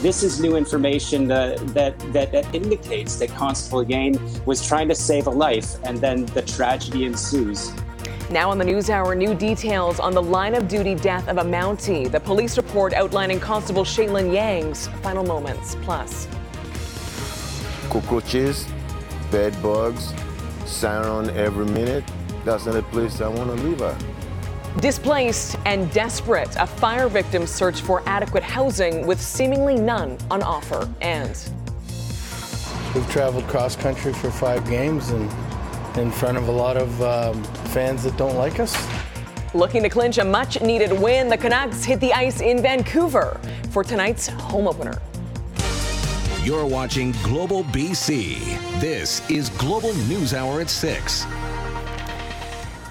This is new information uh, that, that, that indicates that Constable Yang was trying to save a life and then the tragedy ensues. Now on the NewsHour, new details on the line of duty death of a Mountie. The police report outlining Constable Shaelyn Yang's final moments. Plus, cockroaches, bed bugs, siren every minute. That's not a place I want to live at. Displaced and desperate, a fire victim search for adequate housing with seemingly none on offer. And we've traveled cross country for five games and in front of a lot of um, fans that don't like us. Looking to clinch a much needed win, the Canucks hit the ice in Vancouver for tonight's home opener. You're watching Global BC. This is Global News Hour at 6.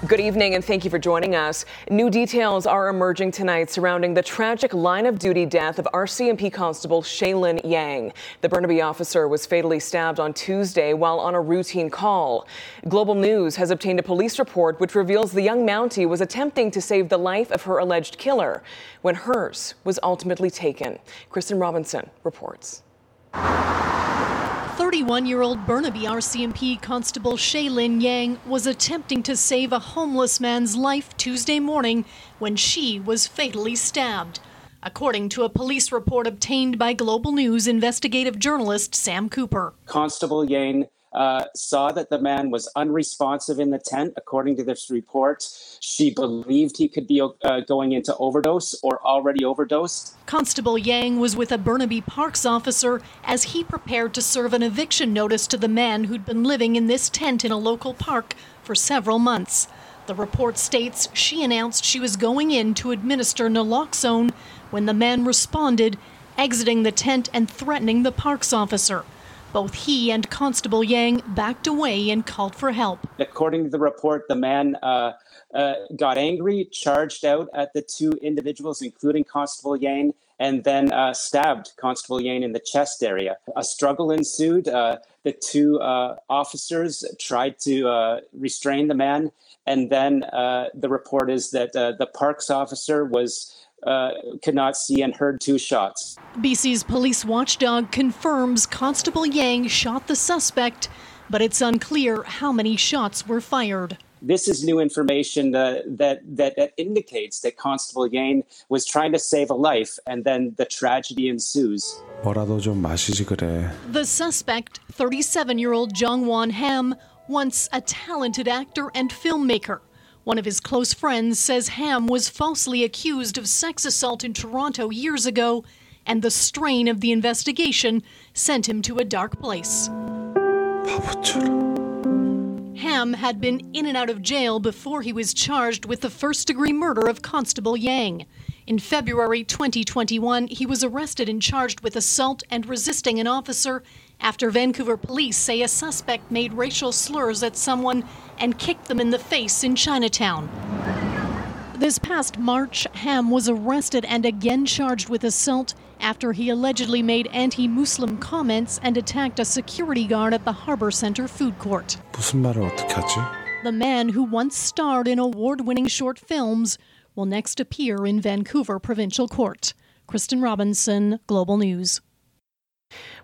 Good evening and thank you for joining us. New details are emerging tonight surrounding the tragic line of duty death of RCMP Constable Shaelyn Yang. The Burnaby officer was fatally stabbed on Tuesday while on a routine call. Global News has obtained a police report which reveals the young Mountie was attempting to save the life of her alleged killer when hers was ultimately taken. Kristen Robinson reports. 31 year old Burnaby RCMP Constable Shaelyn Yang was attempting to save a homeless man's life Tuesday morning when she was fatally stabbed. According to a police report obtained by Global News investigative journalist Sam Cooper. Constable Yang uh, saw that the man was unresponsive in the tent. According to this report, she believed he could be uh, going into overdose or already overdosed. Constable Yang was with a Burnaby Parks officer as he prepared to serve an eviction notice to the man who'd been living in this tent in a local park for several months. The report states she announced she was going in to administer naloxone when the man responded, exiting the tent and threatening the parks officer. Both he and Constable Yang backed away and called for help. According to the report, the man uh, uh, got angry, charged out at the two individuals, including Constable Yang, and then uh, stabbed Constable Yang in the chest area. A struggle ensued. Uh, the two uh, officers tried to uh, restrain the man, and then the report is that the parks officer was uh, could not see and heard two shots. BC's police watchdog confirms Constable Yang shot the suspect, but it's unclear how many shots were fired. This is new information uh, that, that, that indicates that Constable Yang was trying to save a life, and then the tragedy ensues. The suspect, 37 year old Jong Won Ham, once a talented actor and filmmaker. One of his close friends says Ham was falsely accused of sex assault in Toronto years ago, and the strain of the investigation sent him to a dark place. Ham had been in and out of jail before he was charged with the first degree murder of Constable Yang. In February 2021, he was arrested and charged with assault and resisting an officer after Vancouver police say a suspect made racial slurs at someone and kicked them in the face in Chinatown. This past March, Ham was arrested and again charged with assault after he allegedly made anti Muslim comments and attacked a security guard at the Harbor Center food court. The man who once starred in award winning short films will next appear in Vancouver Provincial Court. Kristen Robinson, Global News.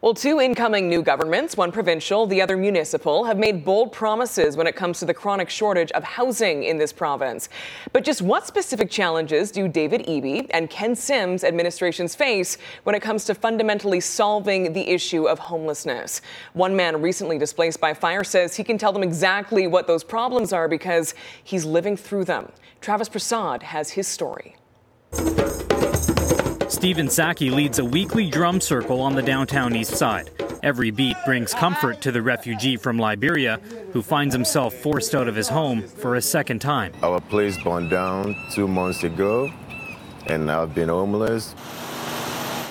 Well, two incoming new governments, one provincial, the other municipal, have made bold promises when it comes to the chronic shortage of housing in this province. But just what specific challenges do David Eby and Ken Sims administrations face when it comes to fundamentally solving the issue of homelessness? One man recently displaced by fire says he can tell them exactly what those problems are because he's living through them. Travis Prasad has his story. Stephen Saki leads a weekly drum circle on the downtown east side. Every beat brings comfort to the refugee from Liberia who finds himself forced out of his home for a second time. Our place burned down two months ago, and I've been homeless.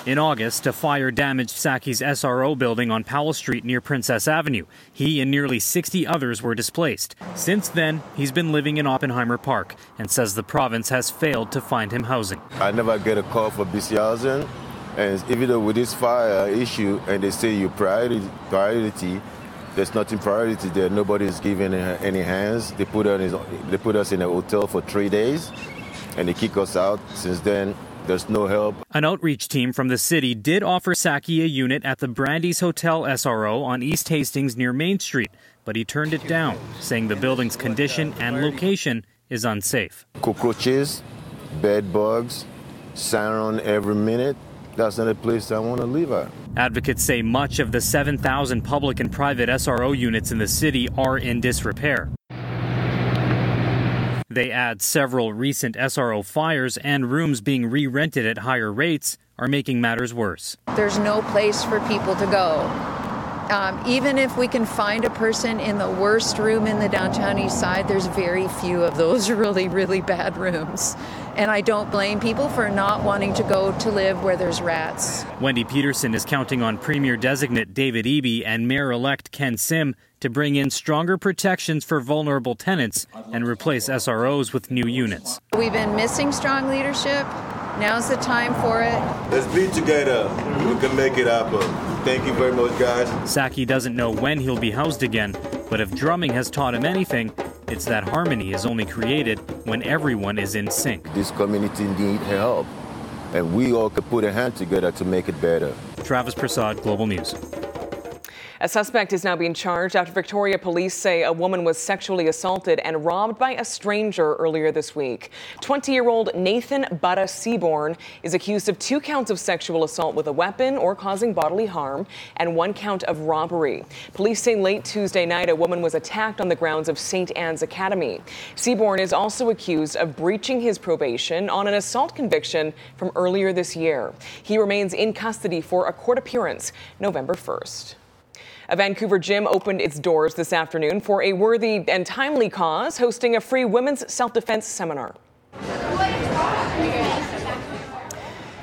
In August, a fire damaged Saki's SRO building on Powell Street near Princess Avenue. He and nearly 60 others were displaced. Since then, he's been living in Oppenheimer Park and says the province has failed to find him housing. I never get a call for BC Housing, and even though with this fire issue, and they say you priority, priority there's nothing priority there. Nobody's giving any hands. They put, us, they put us in a hotel for three days, and they kick us out. Since then, there's no help. An outreach team from the city did offer Saki a unit at the Brandiz Hotel SRO on East Hastings near Main Street, but he turned it down, saying the building's condition and location is unsafe. Cockroaches, bed bugs, siren every minute. That's not a place I want to live at. Advocates say much of the 7,000 public and private SRO units in the city are in disrepair. They add several recent SRO fires and rooms being re rented at higher rates are making matters worse. There's no place for people to go. Um, even if we can find a person in the worst room in the downtown east side, there's very few of those really, really bad rooms. And I don't blame people for not wanting to go to live where there's rats. Wendy Peterson is counting on Premier designate David Eby and Mayor elect Ken Sim to bring in stronger protections for vulnerable tenants and replace SROs with new units. We've been missing strong leadership. Now's the time for it. Let's be together. We can make it happen. Thank you very much, guys. Saki doesn't know when he'll be housed again, but if drumming has taught him anything, it's that harmony is only created when everyone is in sync. This community needs help, and we all could put a hand together to make it better. Travis Prasad, Global News. A suspect is now being charged after Victoria police say a woman was sexually assaulted and robbed by a stranger earlier this week. 20 year old Nathan Butta Seaborn is accused of two counts of sexual assault with a weapon or causing bodily harm and one count of robbery. Police say late Tuesday night a woman was attacked on the grounds of St. Anne's Academy. Seaborn is also accused of breaching his probation on an assault conviction from earlier this year. He remains in custody for a court appearance November 1st. A Vancouver gym opened its doors this afternoon for a worthy and timely cause, hosting a free women's self defense seminar.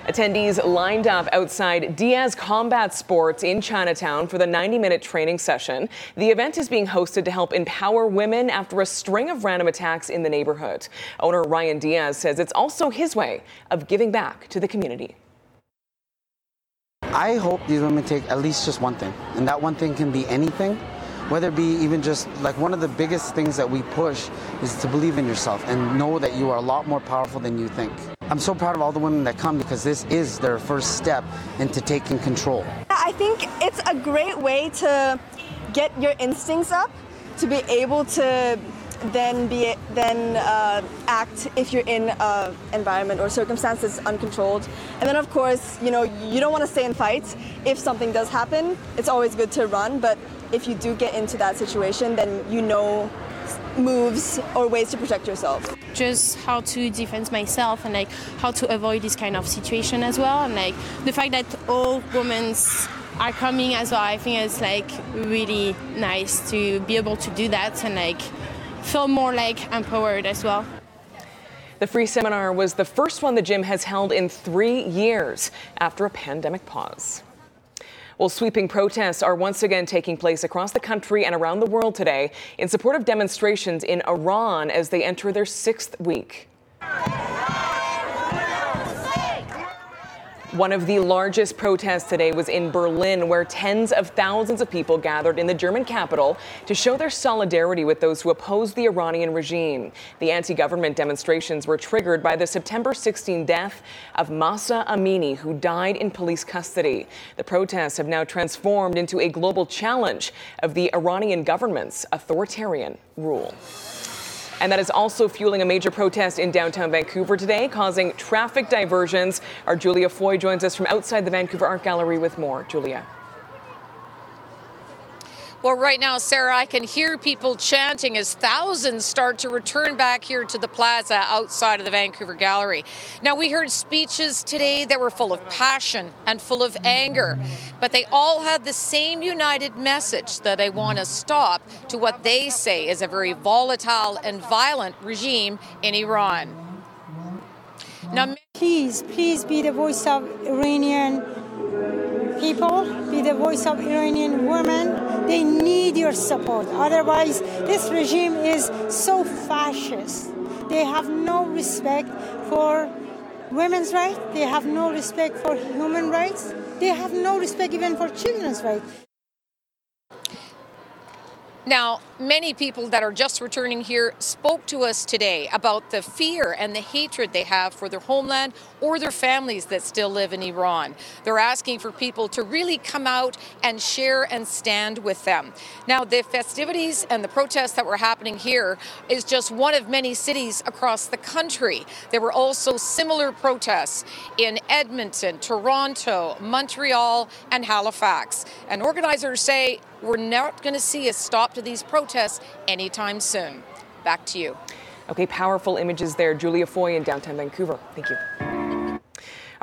Attendees lined up outside Diaz Combat Sports in Chinatown for the 90 minute training session. The event is being hosted to help empower women after a string of random attacks in the neighborhood. Owner Ryan Diaz says it's also his way of giving back to the community. I hope these women take at least just one thing, and that one thing can be anything, whether it be even just like one of the biggest things that we push is to believe in yourself and know that you are a lot more powerful than you think. I'm so proud of all the women that come because this is their first step into taking control. I think it's a great way to get your instincts up, to be able to then be then uh, act if you're in an environment or circumstances uncontrolled. And then of course, you know, you don't want to stay in fights. If something does happen, it's always good to run. But if you do get into that situation, then you know moves or ways to protect yourself. Just how to defend myself and like how to avoid this kind of situation as well. And like the fact that all women are coming as well, I think it's like really nice to be able to do that and like feel more like empowered as well. The free seminar was the first one the gym has held in three years after a pandemic pause. Well, sweeping protests are once again taking place across the country and around the world today in support of demonstrations in Iran as they enter their sixth week. One of the largest protests today was in Berlin, where tens of thousands of people gathered in the German capital to show their solidarity with those who oppose the Iranian regime. The anti government demonstrations were triggered by the September 16 death of Mahsa Amini, who died in police custody. The protests have now transformed into a global challenge of the Iranian government's authoritarian rule. And that is also fueling a major protest in downtown Vancouver today, causing traffic diversions. Our Julia Foy joins us from outside the Vancouver Art Gallery with more. Julia. Well, right now, Sarah, I can hear people chanting as thousands start to return back here to the plaza outside of the Vancouver Gallery. Now, we heard speeches today that were full of passion and full of anger, but they all had the same united message that they want to stop to what they say is a very volatile and violent regime in Iran. Now, please, please be the voice of Iranian people, be the voice of Iranian women. They need your support. Otherwise, this regime is so fascist. They have no respect for women's rights. They have no respect for human rights. They have no respect even for children's rights. Now, many people that are just returning here spoke to us today about the fear and the hatred they have for their homeland or their families that still live in Iran. They're asking for people to really come out and share and stand with them. Now, the festivities and the protests that were happening here is just one of many cities across the country. There were also similar protests in Edmonton, Toronto, Montreal, and Halifax. And organizers say we're not going to see a stop to these protests anytime soon. Back to you. Okay, powerful images there. Julia Foy in downtown Vancouver. Thank you.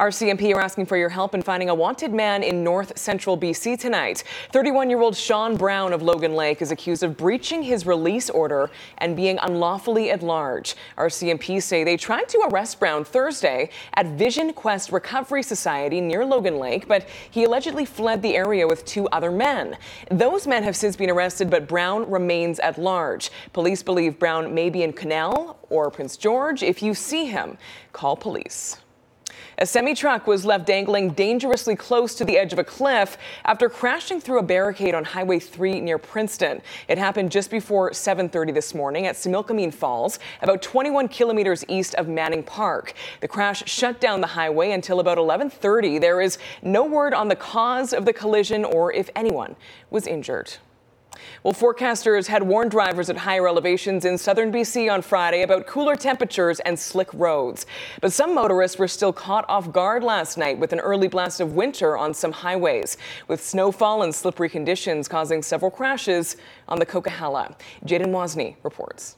RCMP are asking for your help in finding a wanted man in north central BC tonight. 31 year old Sean Brown of Logan Lake is accused of breaching his release order and being unlawfully at large. RCMP say they tried to arrest Brown Thursday at Vision Quest Recovery Society near Logan Lake, but he allegedly fled the area with two other men. Those men have since been arrested, but Brown remains at large. Police believe Brown may be in Quesnel or Prince George. If you see him, call police. A semi truck was left dangling dangerously close to the edge of a cliff after crashing through a barricade on Highway 3 near Princeton. It happened just before 7:30 this morning at Similkameen Falls, about 21 kilometers east of Manning Park. The crash shut down the highway until about 11:30. There is no word on the cause of the collision or if anyone was injured. Well, forecasters had warned drivers at higher elevations in southern BC on Friday about cooler temperatures and slick roads. But some motorists were still caught off guard last night with an early blast of winter on some highways, with snowfall and slippery conditions causing several crashes on the Coquihalla. Jaden Wozni reports.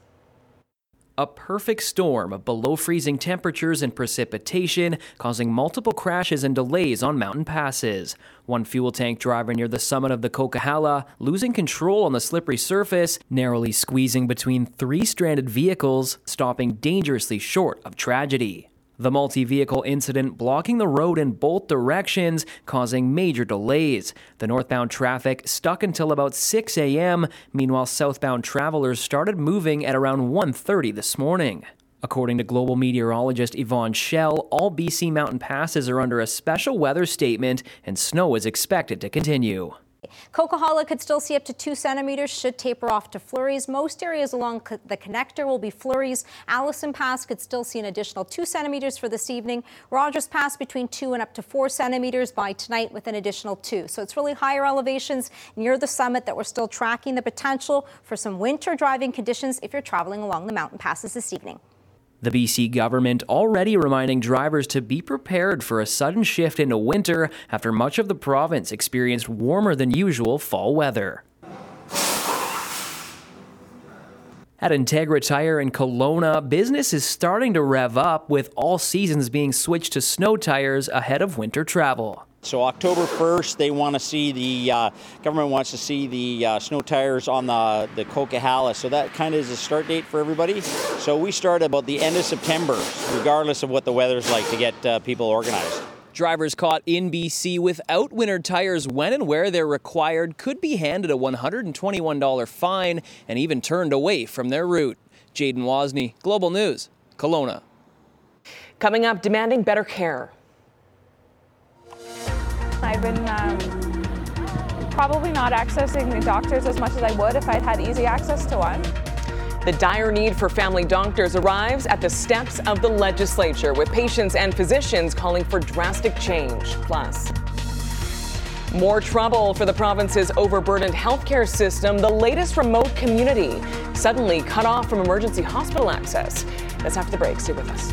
A perfect storm of below freezing temperatures and precipitation, causing multiple crashes and delays on mountain passes. One fuel tank driver near the summit of the Coquihalla losing control on the slippery surface, narrowly squeezing between three stranded vehicles, stopping dangerously short of tragedy. The multi vehicle incident blocking the road in both directions, causing major delays. The northbound traffic stuck until about 6 a.m. Meanwhile, southbound travelers started moving at around 1:30 this morning. According to global meteorologist Yvonne Schalle, all BC mountain passes are under a special weather statement, and snow is expected to continue. Coquihalla could still see up to two centimeters, should taper off to flurries. Most areas along the connector will be flurries. Allison Pass could still see an additional two centimeters for this evening. Rogers Pass between two and up to four centimeters by tonight with an additional two. So it's really higher elevations near the summit that we're still tracking the potential for some winter driving conditions if you're traveling along the mountain passes this evening. The BC government already reminding drivers to be prepared for a sudden shift into winter after much of the province experienced warmer than usual fall weather. At Integra Tire in Kelowna, business is starting to rev up with all seasons being switched to snow tires ahead of winter travel. So October 1st, they want to see the uh, government wants to see the uh, snow tires on the the Coquihalla. So that kind of is a start date for everybody. So we start about the end of September, regardless of what the weather's like, to get uh, people organized. Drivers caught in BC without winter tires when and where they're required could be handed a $121 fine and even turned away from their route. Jaden Wozni, Global News, Kelowna. Coming up, demanding better care. I've been um, probably not accessing the doctors as much as I would if I'd had easy access to one. The dire need for family doctors arrives at the steps of the legislature, with patients and physicians calling for drastic change. Plus, more trouble for the province's overburdened healthcare system. The latest remote community suddenly cut off from emergency hospital access. That's after the break. Stay with us.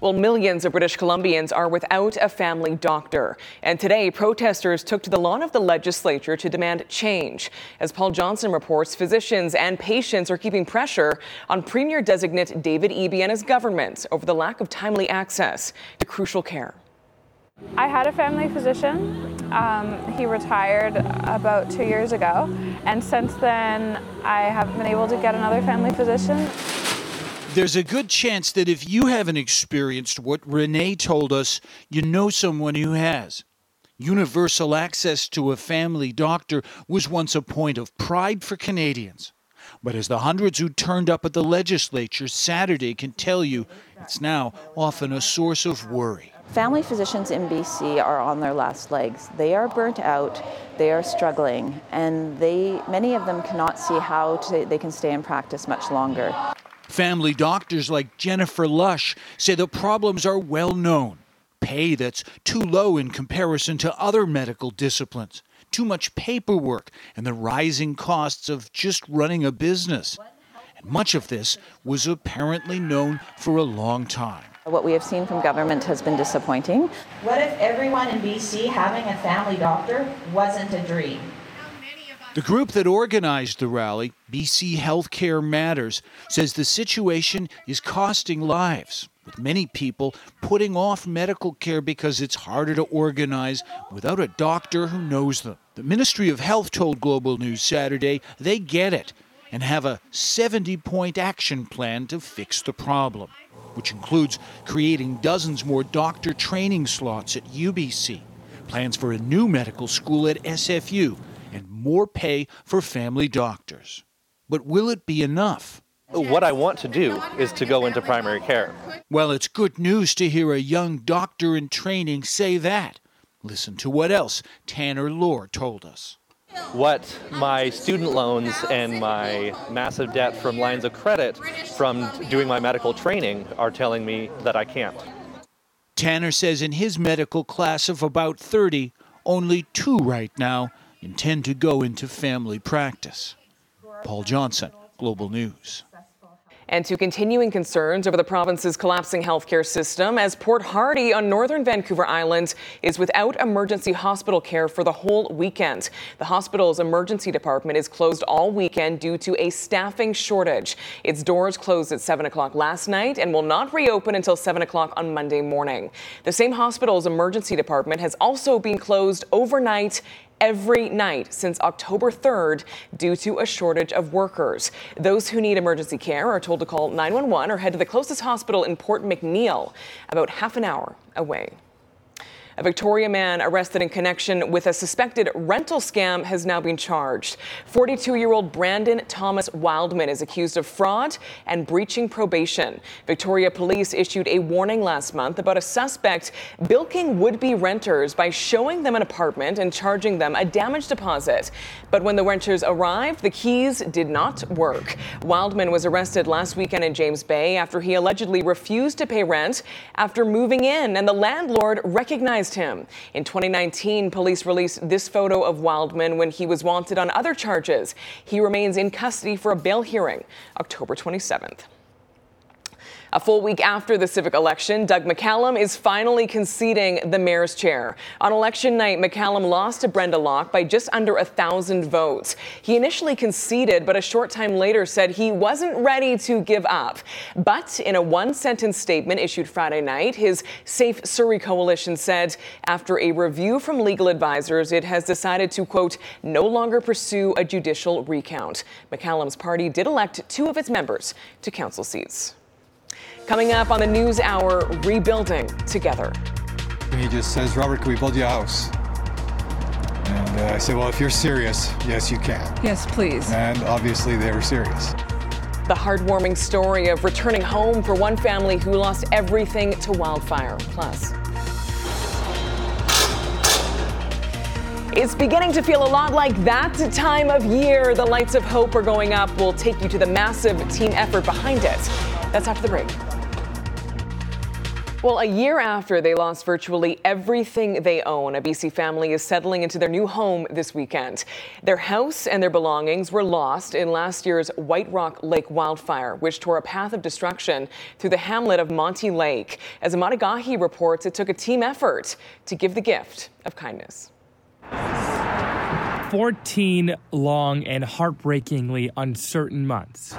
Well, millions of British Columbians are without a family doctor. And today, protesters took to the lawn of the legislature to demand change. As Paul Johnson reports, physicians and patients are keeping pressure on Premier designate David Eby and his government over the lack of timely access to crucial care. I had a family physician. Um, he retired about two years ago. And since then, I haven't been able to get another family physician. There's a good chance that if you haven't experienced what Renee told us, you know someone who has. Universal access to a family doctor was once a point of pride for Canadians. But as the hundreds who turned up at the legislature Saturday can tell you, it's now often a source of worry. Family physicians in BC are on their last legs. They are burnt out, they are struggling, and they many of them cannot see how to, they can stay in practice much longer. Family doctors like Jennifer Lush say the problems are well known. Pay that's too low in comparison to other medical disciplines, too much paperwork, and the rising costs of just running a business. And much of this was apparently known for a long time. What we have seen from government has been disappointing. What if everyone in BC having a family doctor wasn't a dream? The group that organized the rally, BC Healthcare Matters, says the situation is costing lives, with many people putting off medical care because it's harder to organize without a doctor who knows them. The Ministry of Health told Global News Saturday they get it and have a 70 point action plan to fix the problem, which includes creating dozens more doctor training slots at UBC, plans for a new medical school at SFU and more pay for family doctors. But will it be enough? What I want to do is to go into primary care. Well, it's good news to hear a young doctor in training say that. Listen to what else Tanner Lohr told us. What my student loans and my massive debt from lines of credit from doing my medical training are telling me that I can't. Tanner says in his medical class of about 30, only two right now intend to go into family practice. Paul Johnson, Global News. And to continuing concerns over the province's collapsing healthcare system as Port Hardy on northern Vancouver Island is without emergency hospital care for the whole weekend. The hospital's emergency department is closed all weekend due to a staffing shortage. Its doors closed at 7 o'clock last night and will not reopen until 7 o'clock on Monday morning. The same hospital's emergency department has also been closed overnight every night since October 3rd due to a shortage of workers. Those who need emergency care are told to call 911 or head to the closest hospital in Port McNeill, about half an hour away. A Victoria man arrested in connection with a suspected rental scam has now been charged. 42 year old Brandon Thomas Wildman is accused of fraud and breaching probation. Victoria police issued a warning last month about a suspect bilking would be renters by showing them an apartment and charging them a damage deposit. But when the renters arrived, the keys did not work. Wildman was arrested last weekend in James Bay after he allegedly refused to pay rent after moving in, and the landlord recognized him. In 2019, police released this photo of Wildman when he was wanted on other charges. He remains in custody for a bail hearing October 27th. A full week after the civic election, Doug McCallum is finally conceding the mayor's chair. On election night, McCallum lost to Brenda Locke by just under a thousand votes. He initially conceded, but a short time later said he wasn't ready to give up. But in a one sentence statement issued Friday night, his Safe Surrey coalition said after a review from legal advisors, it has decided to, quote, no longer pursue a judicial recount. McCallum's party did elect two of its members to council seats. Coming up on the News Hour, rebuilding together. He just says, Robert, can we build you a house? And uh, I said, well, if you're serious, yes, you can. Yes, please. And obviously, they were serious. The heartwarming story of returning home for one family who lost everything to wildfire. Plus, It's beginning to feel a lot like that time of year. The lights of hope are going up. We'll take you to the massive team effort behind it. That's after the break. Well, a year after they lost virtually everything they own, a BC family is settling into their new home this weekend. Their house and their belongings were lost in last year's White Rock Lake wildfire, which tore a path of destruction through the hamlet of Monty Lake. As Emad Agahi reports, it took a team effort to give the gift of kindness. 14 long and heartbreakingly uncertain months,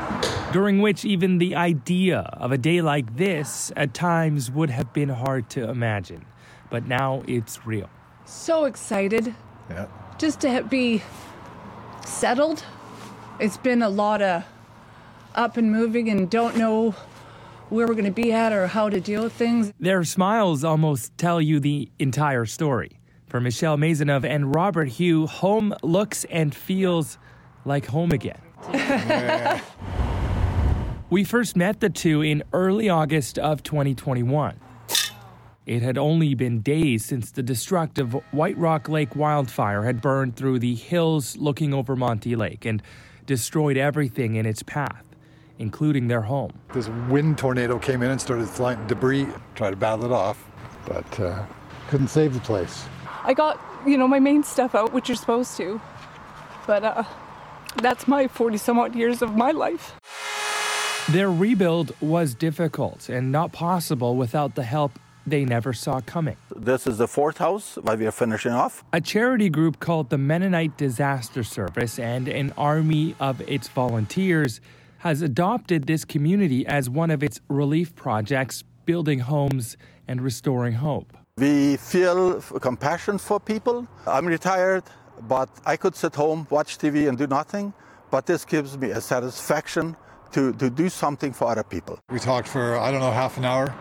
during which even the idea of a day like this at times would have been hard to imagine. But now it's real. So excited. Yeah. Just to be settled. It's been a lot of up and moving and don't know where we're going to be at or how to deal with things. Their smiles almost tell you the entire story. For Michelle Maisonneuve and Robert Hugh, home looks and feels like home again. we first met the two in early August of 2021. It had only been days since the destructive White Rock Lake wildfire had burned through the hills looking over Monty Lake and destroyed everything in its path, including their home. This wind tornado came in and started flying debris, tried to battle it off, but uh, couldn't save the place. I got, you know, my main stuff out, which you're supposed to. But uh, that's my 40 some odd years of my life. Their rebuild was difficult and not possible without the help they never saw coming. This is the fourth house while we are finishing off. A charity group called the Mennonite Disaster Service and an army of its volunteers has adopted this community as one of its relief projects, building homes and restoring hope. We feel compassion for people. I'm retired, but I could sit home, watch TV, and do nothing. But this gives me a satisfaction to, to do something for other people. We talked for, I don't know, half an hour.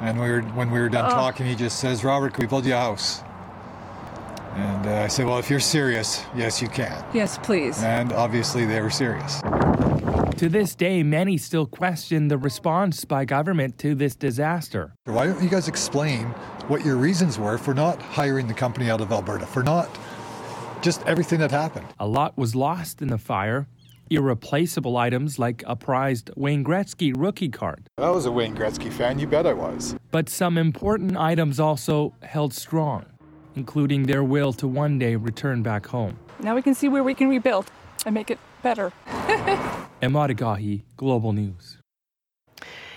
And we were, when we were done Oh. talking, he just says, Robert, can we build you a house? And uh, I said, Well, if you're serious, yes, you can. Yes, please. And obviously, they were serious. To this day, many still question the response by government to this disaster. Why don't you guys explain what your reasons were for not hiring the company out of Alberta, for not just everything that happened? A lot was lost in the fire. Irreplaceable items like a prized Wayne Gretzky rookie card. I was a Wayne Gretzky fan, you bet I was. But some important items also held strong, including their will to one day return back home. Now we can see where we can rebuild and make it better. Emad Agahi, Global News.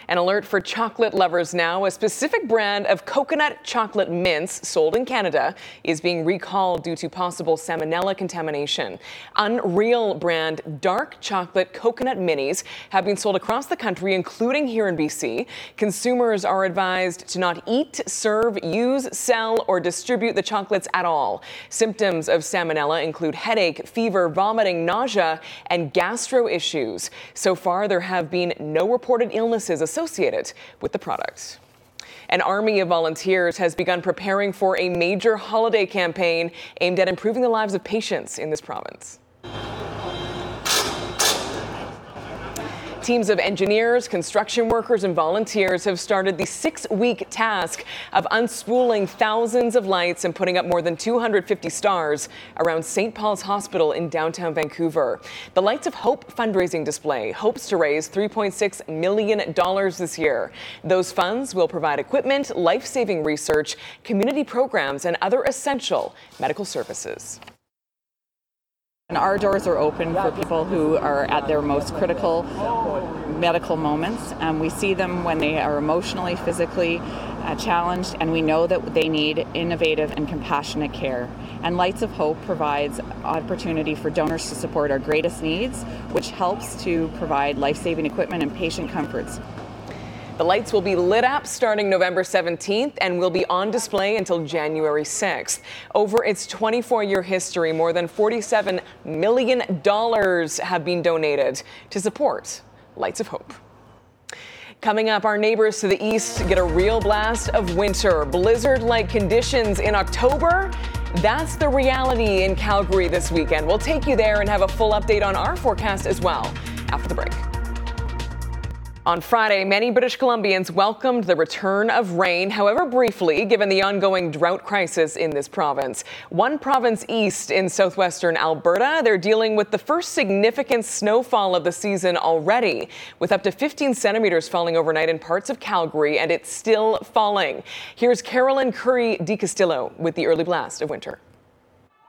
An alert for chocolate lovers now. A specific brand of coconut chocolate mints sold in Canada is being recalled due to possible salmonella contamination. Unreal brand dark chocolate coconut minis have been sold across the country, including here in BC. Consumers are advised to not eat, serve, use, sell, or distribute the chocolates at all. Symptoms of salmonella include headache, fever, vomiting, nausea, and gastro issues. So far, there have been no reported illnesses associated with the product. An army of volunteers has begun preparing for a major holiday campaign aimed at improving the lives of patients in this province. Teams of engineers, construction workers, and volunteers have started the six week task of unspooling thousands of lights and putting up more than 250 stars around St. Paul's Hospital in downtown Vancouver. The Lights of Hope fundraising display hopes to raise $3.6 million this year. Those funds will provide equipment, life saving research, community programs, and other essential medical services. And our doors are open for people who are at their most critical medical moments. And we see them when they are emotionally, physically uh, challenged, and we know that they need innovative and compassionate care. And Lights of Hope provides opportunity for donors to support our greatest needs, which helps to provide life saving equipment and patient comforts. The lights will be lit up starting November 17th and will be on display until January 6th. Over its 24 year history, more than $47 million have been donated to support Lights of Hope. Coming up, our neighbors to the east get a real blast of winter. Blizzard like conditions in October. That's the reality in Calgary this weekend. We'll take you there and have a full update on our forecast as well after the break. On Friday, many British Columbians welcomed the return of rain, however briefly, given the ongoing drought crisis in this province. One province east in southwestern Alberta, they're dealing with the first significant snowfall of the season already, with up to 15 centimeters falling overnight in parts of Calgary, and it's still falling. Here's Carolyn Kury de Castillo with the early blast of winter.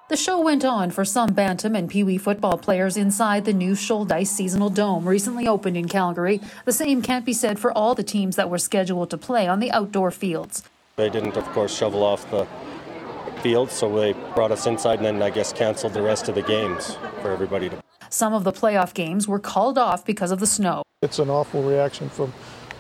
The show went on for some Bantam and Pee Wee football players inside the new Shouldice Seasonal Dome, recently opened in Calgary. The same can't be said for all the teams that were scheduled to play on the outdoor fields. They didn't, of course, shovel off the field, so they brought us inside and then I guess canceled the rest of the games for everybody to. Some of the playoff games were called off because of the snow. It's an awful reaction from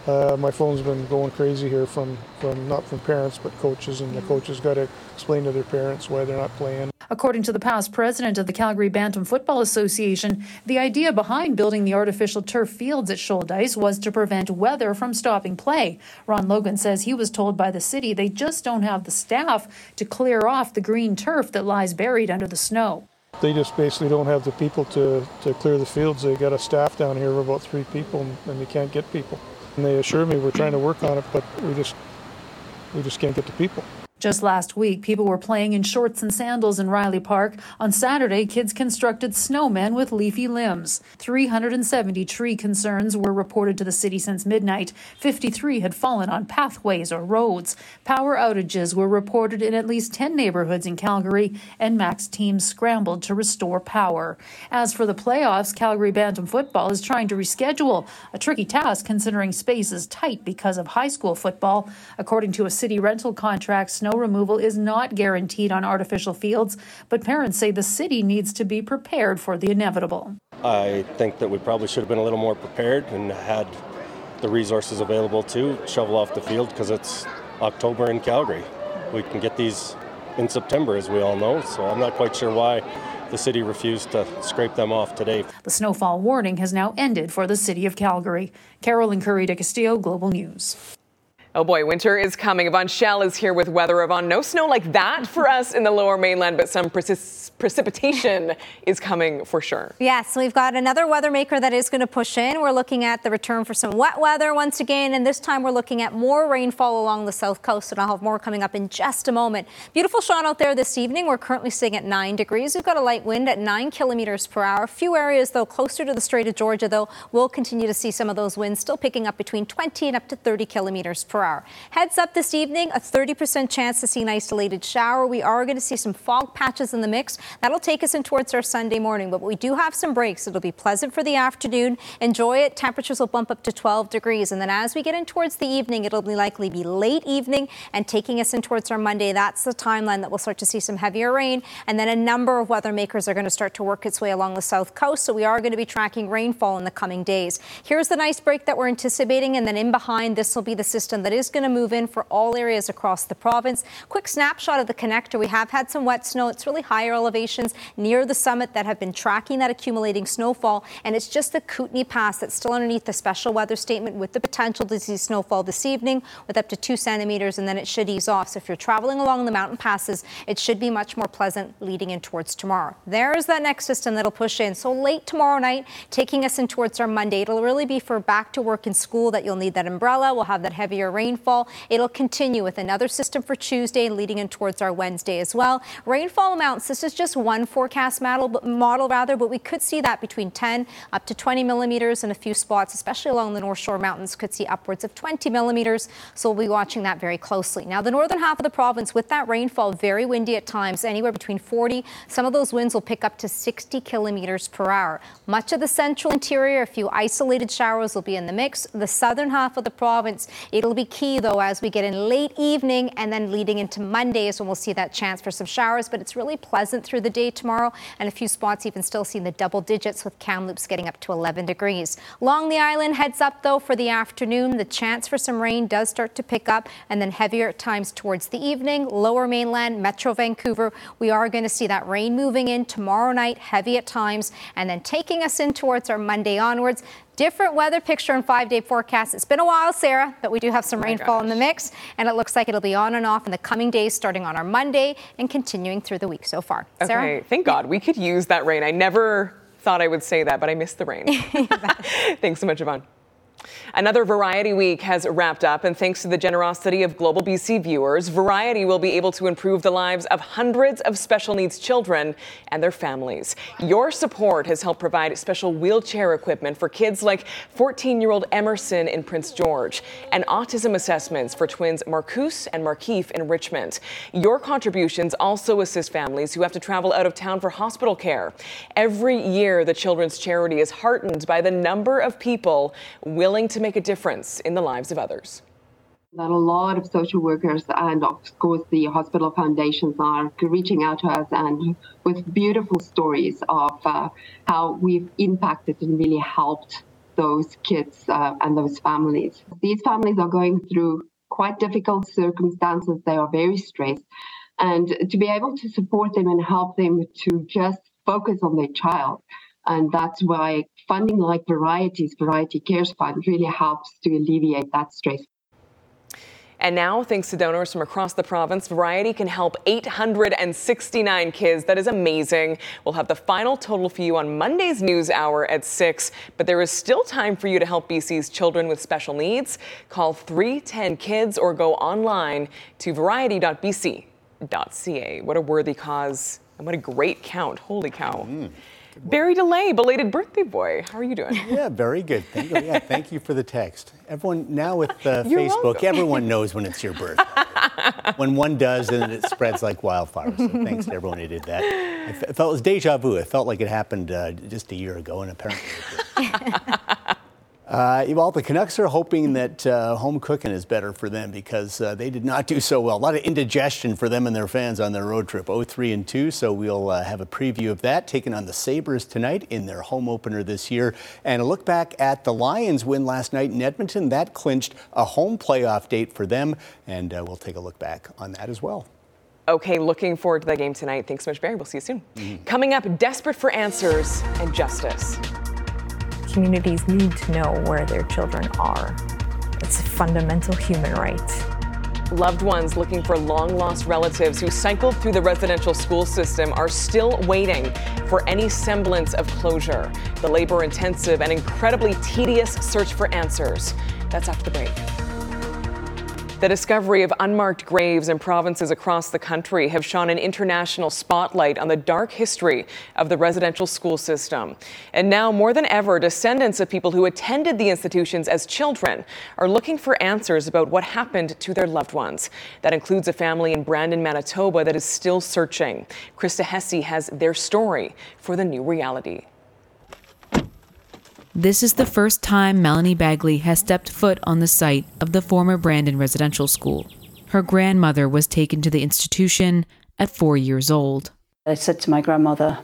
uh, my phone's been going crazy here from, from not from parents but coaches, and the coaches got to explain to their parents why they're not playing. According to the past president of the Calgary Bantam Football Association, the idea behind building the artificial turf fields at Shouldice was to prevent weather from stopping play. Ron Logan says he was told by the city they just don't have the staff to clear off the green turf that lies buried under the snow. They just basically don't have the people to, to clear the fields. They got a staff down here of about three people, and they can't get people. And they assure me we're trying to work on it, but we just we just can't get the people. Just last week, people were playing in shorts and sandals in Riley Park. On Saturday, kids constructed snowmen with leafy limbs. 370 tree concerns were reported to the city since midnight. 53 had fallen on pathways or roads. Power outages were reported in at least 10 neighborhoods in Calgary, ENMAX teams scrambled to restore power. As for the playoffs, Calgary Bantam football is trying to reschedule, a tricky task considering space is tight because of high school football. According to a city rental contract, snow removal is not guaranteed on artificial fields, but parents say the city needs to be prepared for the inevitable. I think that we probably should have been a little more prepared and had the resources available to shovel off the field because it's October in Calgary. We can get these in September, as we all know, so I'm not quite sure why the city refused to scrape them off today. The snowfall warning has now ended for the city of Calgary. Carolyn Kury de Castillo, Global News. Oh boy, winter is coming. Yvonne Schalle is here with weather. Yvonne, no snow like that for us in the lower mainland, but some precipitation is coming for sure. Yes, we've got another weather maker that is going to push in. We're looking at the return for some wet weather once again, and this time we're looking at more rainfall along the south coast, and I'll have more coming up in just a moment. Beautiful shot out there this evening. We're currently sitting at 9 degrees. We've got a light wind at 9 kilometers per hour. A few areas, though, closer to the Strait of Georgia, though, we'll continue to see some of those winds still picking up between 20 and up to 30 kilometers per hour. Heads up this evening, a 30% chance to see an isolated shower. We are going to see some fog patches in the mix. That'll take us in towards our Sunday morning, but we do have some breaks. It'll be pleasant for the afternoon. Enjoy it. Temperatures will bump up to 12 degrees. And then as we get in towards the evening, it'll be likely be late evening and taking us in towards our Monday. That's the timeline that we'll start to see some heavier rain. And then a number of weather makers are going to start to work its way along the south coast. So we are going to be tracking rainfall in the coming days. Here's the nice break that we're anticipating. And then in behind, this will be the system that is going to move in for all areas across the province. Quick snapshot of the connector. We have had some wet snow. It's really higher elevations near the summit that have been tracking that accumulating snowfall. And it's just the Kootenay Pass that's still underneath the special weather statement with the potential to see snowfall this evening with up to two centimeters, and then it should ease off. So if you're traveling along the mountain passes, it should be much more pleasant leading in towards tomorrow. There's that next system that'll push in. So late tomorrow night, taking us in towards our Monday. It'll really be for back to work and school that you'll need that umbrella. We'll have that heavier rainfall. It'll continue with another system for Tuesday leading in towards our Wednesday as well. Rainfall amounts, this is just one forecast model, model rather, but we could see that between 10 up to 20 millimeters in a few spots, especially along the North Shore Mountains, could see upwards of 20 millimeters. So we'll be watching that very closely. Now, the northern half of the province with that rainfall, very windy at times, anywhere between 40. Some of those winds will pick up to 60 kilometers per hour. Much of the central interior, a few isolated showers will be in the mix. The southern half of the province, it'll be key though as we get in late evening and then leading into Monday is when we'll see that chance for some showers, but it's really pleasant through the day tomorrow and a few spots even still seeing the double digits with Kamloops getting up to 11 degrees. Along the island, heads up though for the afternoon. The chance for some rain does start to pick up and then heavier at times towards the evening. Lower mainland, Metro Vancouver, we are going to see that rain moving in tomorrow night, heavy at times, and then taking us in towards our Monday onwards. Different weather picture and five day forecast. It's been a while, Sarah, but we do have some Oh rainfall in the mix, and it looks like it'll be on and off in the coming days, starting on our Monday and continuing through the week so far. Sarah? Okay, thank God we could use that rain. I never thought I would say that, but I missed the rain. Thanks so much, Yvonne. Another Variety Week has wrapped up, and thanks to the generosity of Global BC viewers, Variety will be able to improve the lives of hundreds of special needs children and their families. Your support has helped provide special wheelchair equipment for kids like 14 year old Emerson in Prince George and autism assessments for twins Marcus and Markeef in Richmond. Your contributions also assist families who have to travel out of town for hospital care. Every year, the Children's Charity is heartened by the number of people willing to make a difference in the lives of others that a lot of social workers and of course the hospital foundations are reaching out to us and with beautiful stories of uh, how we've impacted and really helped those kids uh, and those families. These families are going through quite difficult circumstances. They are very stressed. And to be able to support them and help them to just focus on their child. And that's why funding like Variety's Variety Cares Fund really helps to alleviate that stress. And now, thanks to donors from across the province, Variety can help 869 kids. That is amazing. We'll have the final total for you on Monday's news hour at 6. But there is still time for you to help BC's children with special needs. Call 310 Kids or go online to variety.bc.ca. What a worthy cause and what a great count. Holy cow. Mm. Barry Deley, belated birthday boy. How are you doing? Yeah, very good. Thank you. Yeah, thank you for the text. Everyone now with uh, Facebook, welcome. everyone knows when it's your birthday. when one does, then it spreads like wildfire. So thanks to everyone who did that. It felt it was deja vu. It felt like it happened uh, just a year ago, and apparently it did. Uh, well, the Canucks are hoping that uh, home cooking is better for them because uh, they did not do so well. A lot of indigestion for them and their fans on their road trip, 0-3 and 2. So we'll uh, have a preview of that, taking on the Sabres tonight in their home opener this year, and a look back at the Lions' win last night in Edmonton. That clinched a home playoff date for them, and uh, we'll take a look back on that as well. Okay, looking forward to that game tonight. Thanks so much, Barry. We'll see you soon. Mm-hmm. Coming up, desperate for answers and justice communities need to know where their children are. It's a fundamental human right. Loved ones looking for long lost relatives who cycled through the residential school system are still waiting for any semblance of closure. The labor intensive and incredibly tedious search for answers. That's after the break. The discovery of unmarked graves in provinces across the country have shone an international spotlight on the dark history of the residential school system. And now, more than ever, descendants of people who attended the institutions as children are looking for answers about what happened to their loved ones. That includes a family in Brandon, Manitoba that is still searching. Krista Hessey has their story for the new reality. This is the first time Melanie Bagley has stepped foot on the site of the former Brandon Residential School. Her grandmother was taken to the institution at four years old. I said to my grandmother,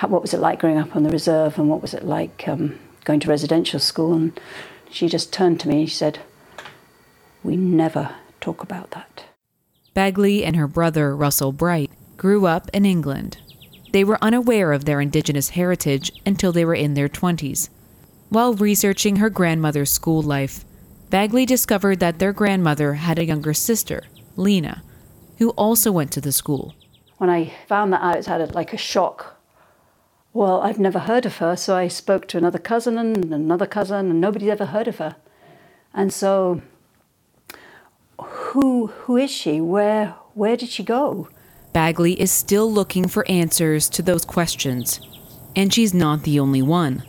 what was it like growing up on the reserve and what was it like um, going to residential school? And she just turned to me and she said, We never talk about that. Bagley and her brother, Russell Bright, grew up in England. They were unaware of their Indigenous heritage until they were in their 20s. While researching her grandmother's school life, Bagley discovered that their grandmother had a younger sister, Lena, who also went to the school. When I found that out, it had like a shock. Well, I've never heard of her, so I spoke to another cousin and another cousin, and nobody's ever heard of her. And so, who who is she? Where where did she go? Bagley is still looking for answers to those questions, and she's not the only one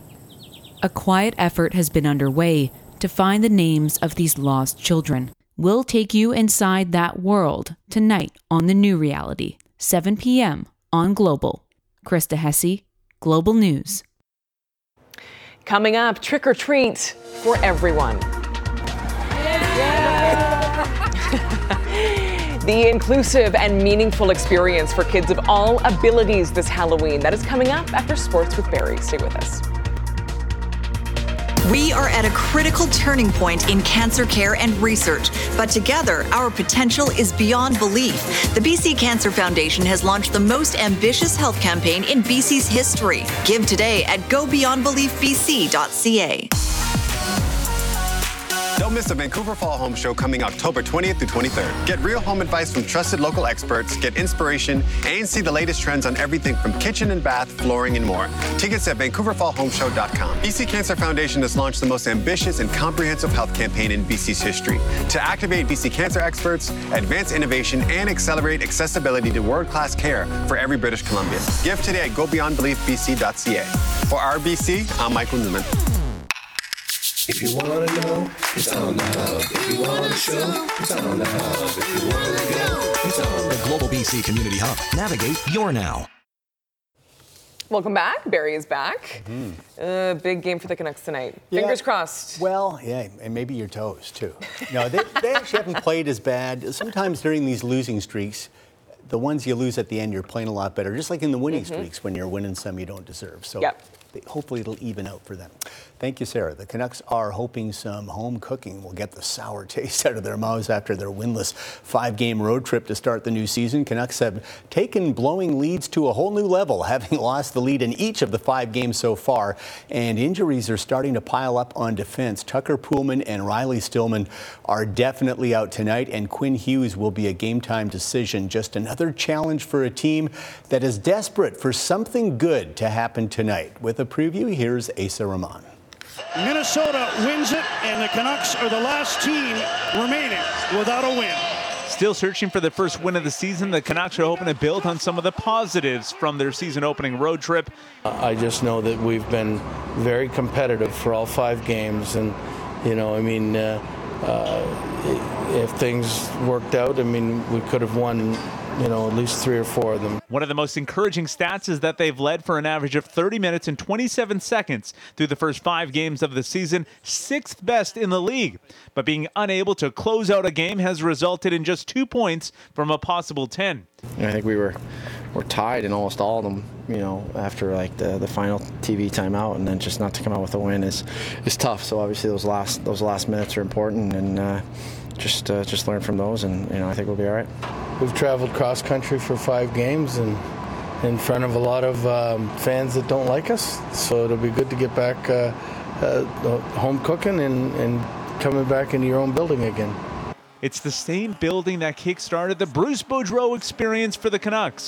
a quiet effort has been underway to find the names of these lost children. We'll take you inside that world tonight on The New Reality, 7 p.m. on Global. Krista Hessey, Global News. Coming up, trick or treat for everyone. the inclusive and meaningful experience for kids of all abilities this Halloween. That is coming up after Sports with Barry. Stay with us. We are at a critical turning point in cancer care and research, but together our potential is beyond belief. The BC Cancer Foundation has launched the most ambitious health campaign in BC's history. Give today at gobeyondbeliefbc.ca. Don't miss the Vancouver Fall Home Show coming October 20th through 23rd. Get real home advice from trusted local experts, get inspiration, and see the latest trends on everything from kitchen and bath, flooring, and more. Tickets at vancouverfallhomeshow.com. BC Cancer Foundation has launched the most ambitious and comprehensive health campaign in BC's history to activate BC cancer experts, advance innovation, and accelerate accessibility to world-class care for every British Columbian. Give today at gobeyondbeliefbc.ca. For RBC, I'm Michael Newman. If you wanna know, it's on the hub. If you wanna show, it's on the hub. If you wanna go, it's on the Global BC Community Hub. Navigate your now. Welcome back. Barry is back. Mm-hmm. Uh, big game for the Canucks tonight. Yeah. Fingers crossed. Well, yeah, and maybe your toes too. No, they, they actually haven't played as bad. Sometimes during these losing streaks, the ones you lose at the end, you're playing a lot better. Just like in the winning mm-hmm. streaks, when you're winning some you don't deserve. So yep. Hopefully it'll even out for them. Thank you, Sarah. The Canucks are hoping some home cooking will get the sour taste out of their mouths after their winless five game road trip to start the new season. Canucks have taken blowing leads to a whole new level, having lost the lead in each of the five games so far. And injuries are starting to pile up on defense. Tucker Poolman and Riley Stillman are definitely out tonight, and Quinn Hughes will be a game time decision. Just another challenge for a team that is desperate for something good to happen tonight. With a preview, here's Asa Rahman. Minnesota wins it, and the Canucks are the last team remaining without a win. Still searching for the first win of the season, the Canucks are hoping to build on some of the positives from their season opening road trip. I just know that we've been very competitive for all five games, and, you know, I mean, uh, Uh, if things worked out, I mean, we could have won you know, at least three or four of them. One of the most encouraging stats is that they've led for an average of 30 minutes and 27 seconds through the first five games of the season, sixth best in the league. But being unable to close out a game has resulted in just two points from a possible 10. I think we were were tied in almost all of them, you know, after like the, the final TV timeout, and then just not to come out with a win is is tough. So obviously those last those last minutes are important, and uh, just uh, just learn from those, and you know I think we'll be all right. We've traveled cross country for five games and in front of a lot of um, fans that don't like us. So it'll be good to get back uh, uh, home cooking and, and coming back into your own building again. It's the same building that kickstarted the Bruce Boudreau experience for the Canucks.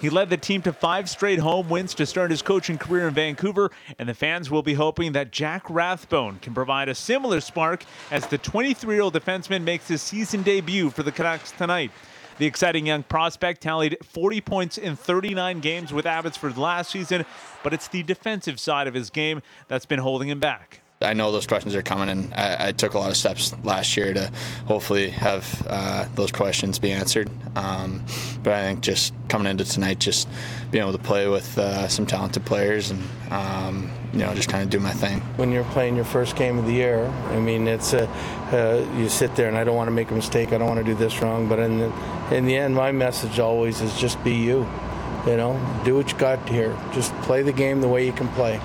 He led the team to five straight home wins to start his coaching career in Vancouver, and the fans will be hoping that Jack Rathbone can provide a similar spark as the 23 year old defenseman makes his season debut for the Canucks tonight. The exciting young prospect tallied 40 points in 39 games with Abbotsford last season, but it's the defensive side of his game that's been holding him back. I know those questions are coming, and I, I, took a lot of steps last year to hopefully have uh, those questions be answered. Um, but I think just coming into tonight, just being able to play with uh, some talented players and um, you know just kind of do my thing. When you're playing your first game of the year, I mean, it's a, uh, you sit there and I don't want to make a mistake. I don't want to do this wrong. But in the in the end, my message always is just be you. You know, do what you got here. Just play the game the way you can play.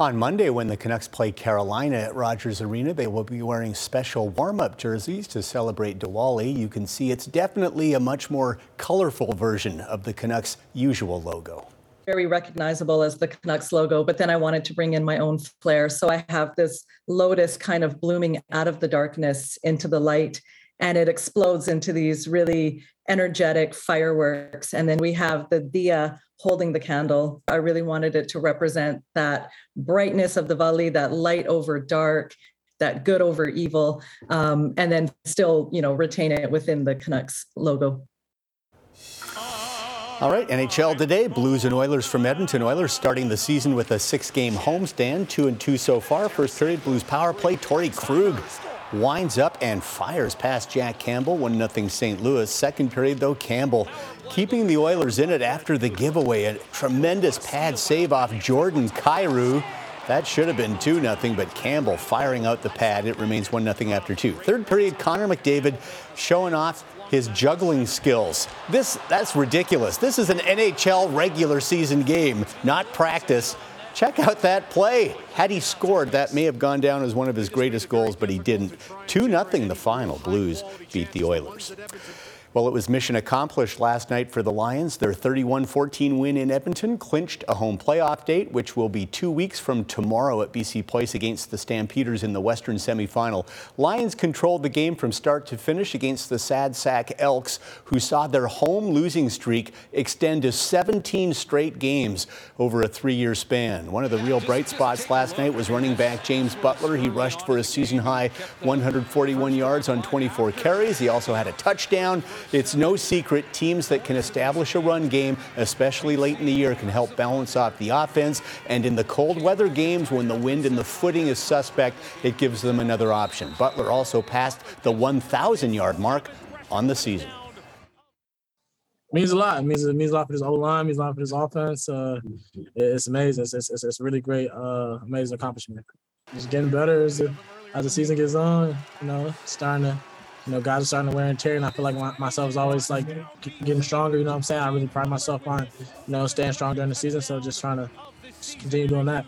On Monday, when the Canucks play Carolina at Rogers Arena, they will be wearing special warm-up jerseys to celebrate Diwali. You can see it's definitely a much more colorful version of the Canucks' usual logo. Very recognizable as the Canucks logo, but then I wanted to bring in my own flair. So I have this lotus kind of blooming out of the darkness into the light and it explodes into these really energetic fireworks. And then we have the diya holding the candle. I really wanted it to represent that brightness of the valley, that light over dark, that good over evil, um, and then still, you know, retain it within the Canucks logo. All right, NHL today, Blues and Oilers from Edmonton. Oilers starting the season with a six-game homestand, two and two so far. First period, Blues power play. Torey Krug winds up and fires past Jack Campbell, 1 0 St. Louis. Second period, though, Campbell keeping the Oilers in it after the giveaway. A tremendous pad save off Jordan Kyrou. That should have been 2 0, but Campbell firing out the pad. It remains 1 0 after two. Third period, Connor McDavid showing off his juggling skills. This that's ridiculous. This is an NHL regular season game, not practice. Check out that play. Had he scored, that may have gone down as one of his greatest goals, but he didn't. 2 0 the final. Blues beat the Oilers. Well, it was mission accomplished last night for the Lions. Their 31 14 win in Edmonton clinched a home playoff date, which will be two weeks from tomorrow at BC Place against the Stampeders in the Western semifinal. Lions controlled the game from start to finish against the Sad Sack Elks, who saw their home losing streak extend to 17 straight games over a three year span. One of the real bright spots last night was running back James Butler. He rushed for a season high 141 yards on 24 carries. He also had a touchdown. It's no secret teams that can establish a run game, especially late in the year, can help balance off the offense. And in the cold weather games, when the wind and the footing is suspect, it gives them another option. Butler also passed the 1,000 yard mark on the season. means a lot. It means it means a lot for this O line. Means a lot for this offense. Uh, it's amazing. It's it's, it's, really great, uh, amazing accomplishment. Just getting better as the, as the season gets on. You know, starting to you know, guys are starting to wear and tear, and I feel like my, myself is always like getting stronger. You know what I'm saying? I really pride myself on, you know, staying strong during the season. So just trying to continue doing that.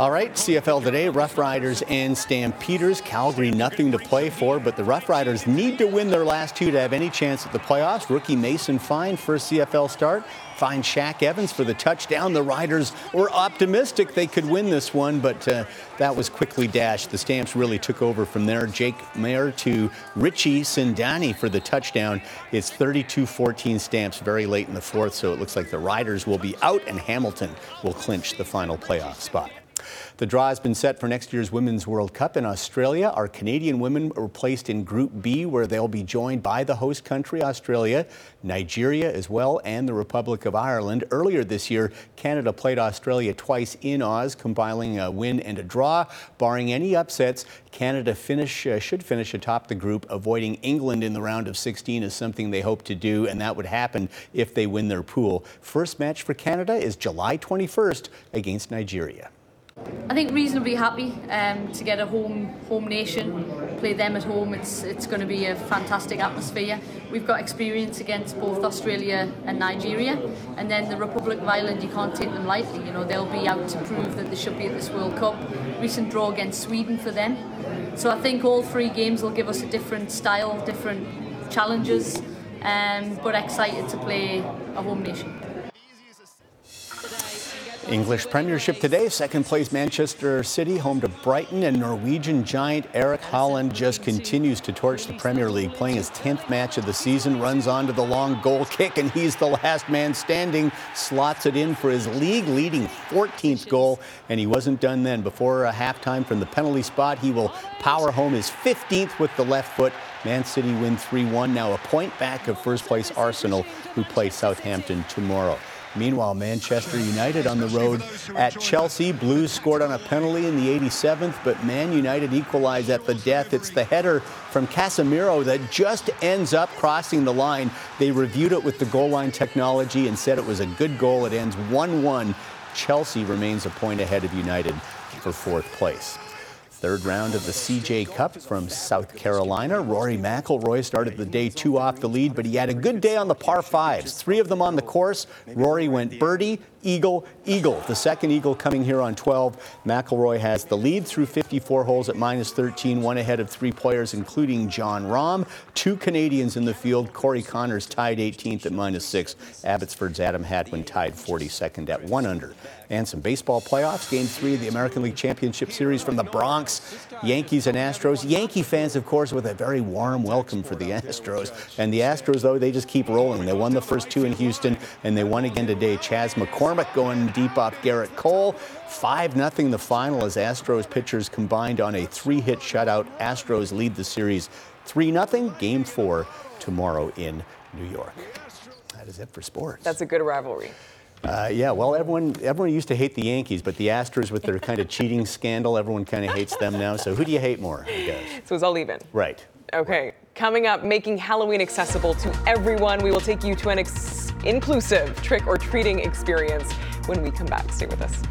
All right, CFL today, Rough Riders and Stampeders. Calgary nothing to play for, but the Rough Riders need to win their last two to have any chance at the playoffs. Rookie Mason Fine, first CFL start, find Shaq Evans for the touchdown. The Riders were optimistic they could win this one, but uh, that was quickly dashed. The Stamps really took over from there. Jake Maier to Richie Sindani for the touchdown. It's 32-14 Stamps very late in the fourth, so it looks like the Riders will be out and Hamilton will clinch the final playoff spot. The draw has been set for next year's Women's World Cup in Australia. Our Canadian women were placed in Group B, where they'll be joined by the host country, Australia, Nigeria as well, and the Republic of Ireland. Earlier this year, Canada played Australia twice in Oz, compiling a win and a draw. Barring any upsets, Canada finish, uh, should finish atop the group. Avoiding England in the round of 16 is something they hope to do, and that would happen if they win their pool. First match for Canada is July 21st against Nigeria. I think reasonably happy um, to get a home home nation, play them at home. It's it's going to be a fantastic atmosphere. We've got experience against both Australia and Nigeria, and then the Republic of Ireland. You can't take them lightly. You know they'll be out to prove that they should be at this World Cup. Recent draw against Sweden for them. So I think all three games will give us a different style, different challenges, um, but excited to play a home nation. English Premiership today, second place Manchester City, home to Brighton, and Norwegian giant Erik Haaland just continues to torch the Premier League, playing his 10th match of the season, runs on to the long goal kick, and he's the last man standing, slots it in for his league-leading 14th goal, and he wasn't done then. Before a halftime from the penalty spot, he will power home his 15th with the left foot. Man City win 3-1, now a point back of first place Arsenal, who play Southampton tomorrow. Meanwhile, Manchester United on the road at Chelsea. Blues scored on a penalty in the 87th, but Man United equalized at the death. It's the header from Casemiro that just ends up crossing the line. They reviewed it with the goal line technology and said it was a good goal. It ends 1 1. Chelsea remains a point ahead of United for fourth place. Third round of the CJ Cup from South Carolina. Rory McIlroy started the day two off the lead, but he had a good day on the par fives. Three of them on the course. Rory went birdie, eagle, eagle. The second eagle coming here on 12. McIlroy has the lead through 54 holes at minus 13, one ahead of three players, including Jon Rahm. Two Canadians in the field. Corey Conners tied 18th at minus six. Abbotsford's Adam Hadwin tied 42nd at one under. And some baseball playoffs. Game three of the American League Championship Series from the Bronx. Yankees and Astros. Yankee fans, of course, with a very warm welcome for the Astros. And the Astros, though, they just keep rolling. They won the first two in Houston, and they won again today. Chas McCormick going deep off Gerrit Cole. 5 0 the final as Astros pitchers combined on a three hit shutout. Astros lead the series 3 0. Game four tomorrow in New York. That is it for sports. That's a good rivalry. Uh, yeah, well, everyone everyone used to hate the Yankees, but the Astros with their kind of cheating scandal, everyone kind of hates them now. So who do you hate more? I guess. So it's all even. Right. Okay. Coming up, making Halloween accessible to everyone. We will take you to an ex- inclusive trick or treating experience when we come back. Stay with us.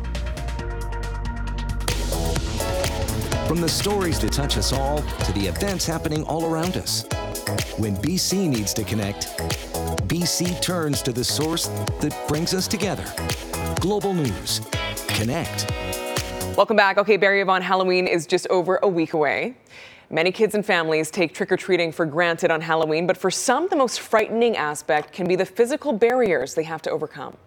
From the stories that touch us all to the events happening all around us. When BC needs to connect, BC turns to the source that brings us together. Global News. Connect. Welcome back. Okay, Barry Yvonne, Halloween is just over a week away. Many kids and families take trick or treating for granted on Halloween, but for some, the most frightening aspect can be the physical barriers they have to overcome.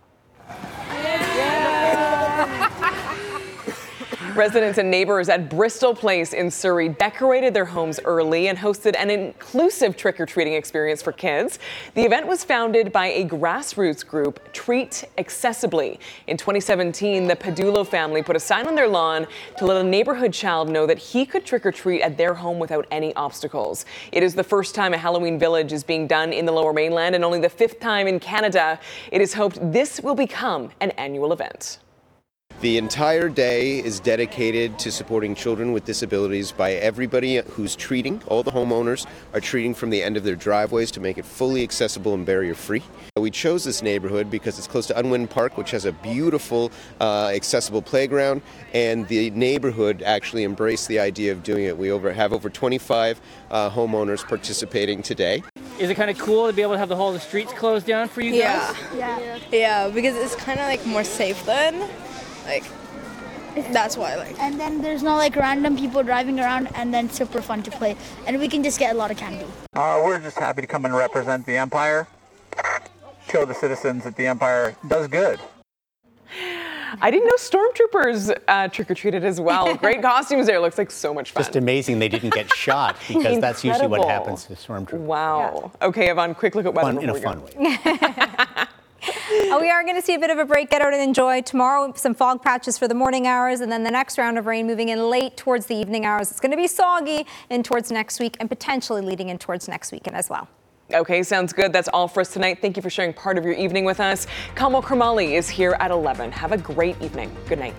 Residents and neighbors at Bristol Place in Surrey decorated their homes early and hosted an inclusive trick or treating experience for kids. The event was founded by a grassroots group, Treat Accessibly. In 2017, the Padulo family put a sign on their lawn to let a neighborhood child know that he could trick or treat at their home without any obstacles. It is the first time a Halloween village is being done in the lower mainland and only the fifth time in Canada. It is hoped this will become an annual event. The entire day is dedicated to supporting children with disabilities by everybody who's treating. All the homeowners are treating from the end of their driveways to make it fully accessible and barrier free. We chose this neighborhood because it's close to Unwin Park, which has a beautiful, uh, accessible playground, and the neighborhood actually embraced the idea of doing it. We over, have over 25 uh, homeowners participating today. Is it kind of cool to be able to have the whole the streets closed down for you Yeah. guys? Yeah. Yeah, because it's kind of like more safe then. Like, that's why I like. And then there's no like random people driving around, and then super fun to play. And we can just get a lot of candy. Uh, we're just happy to come and represent the Empire, show the citizens that the Empire does good. I didn't know stormtroopers uh, trick or treated as well. Great costumes there. Looks like so much fun. Just amazing they didn't get shot because that's usually what happens to stormtroopers. Wow. Okay, Yvonne, quick look at weather. Fun, in a fun way. We are going to see a bit of a break. Get out and enjoy. Tomorrow, some fog patches for the morning hours, and then the next round of rain moving in late towards the evening hours. It's going to be soggy in towards next week and potentially leading in towards next weekend as well. Okay, sounds good. That's all for us tonight. Thank you for sharing part of your evening with us. Kamal Kramali is here at 11. Have a great evening. Good night.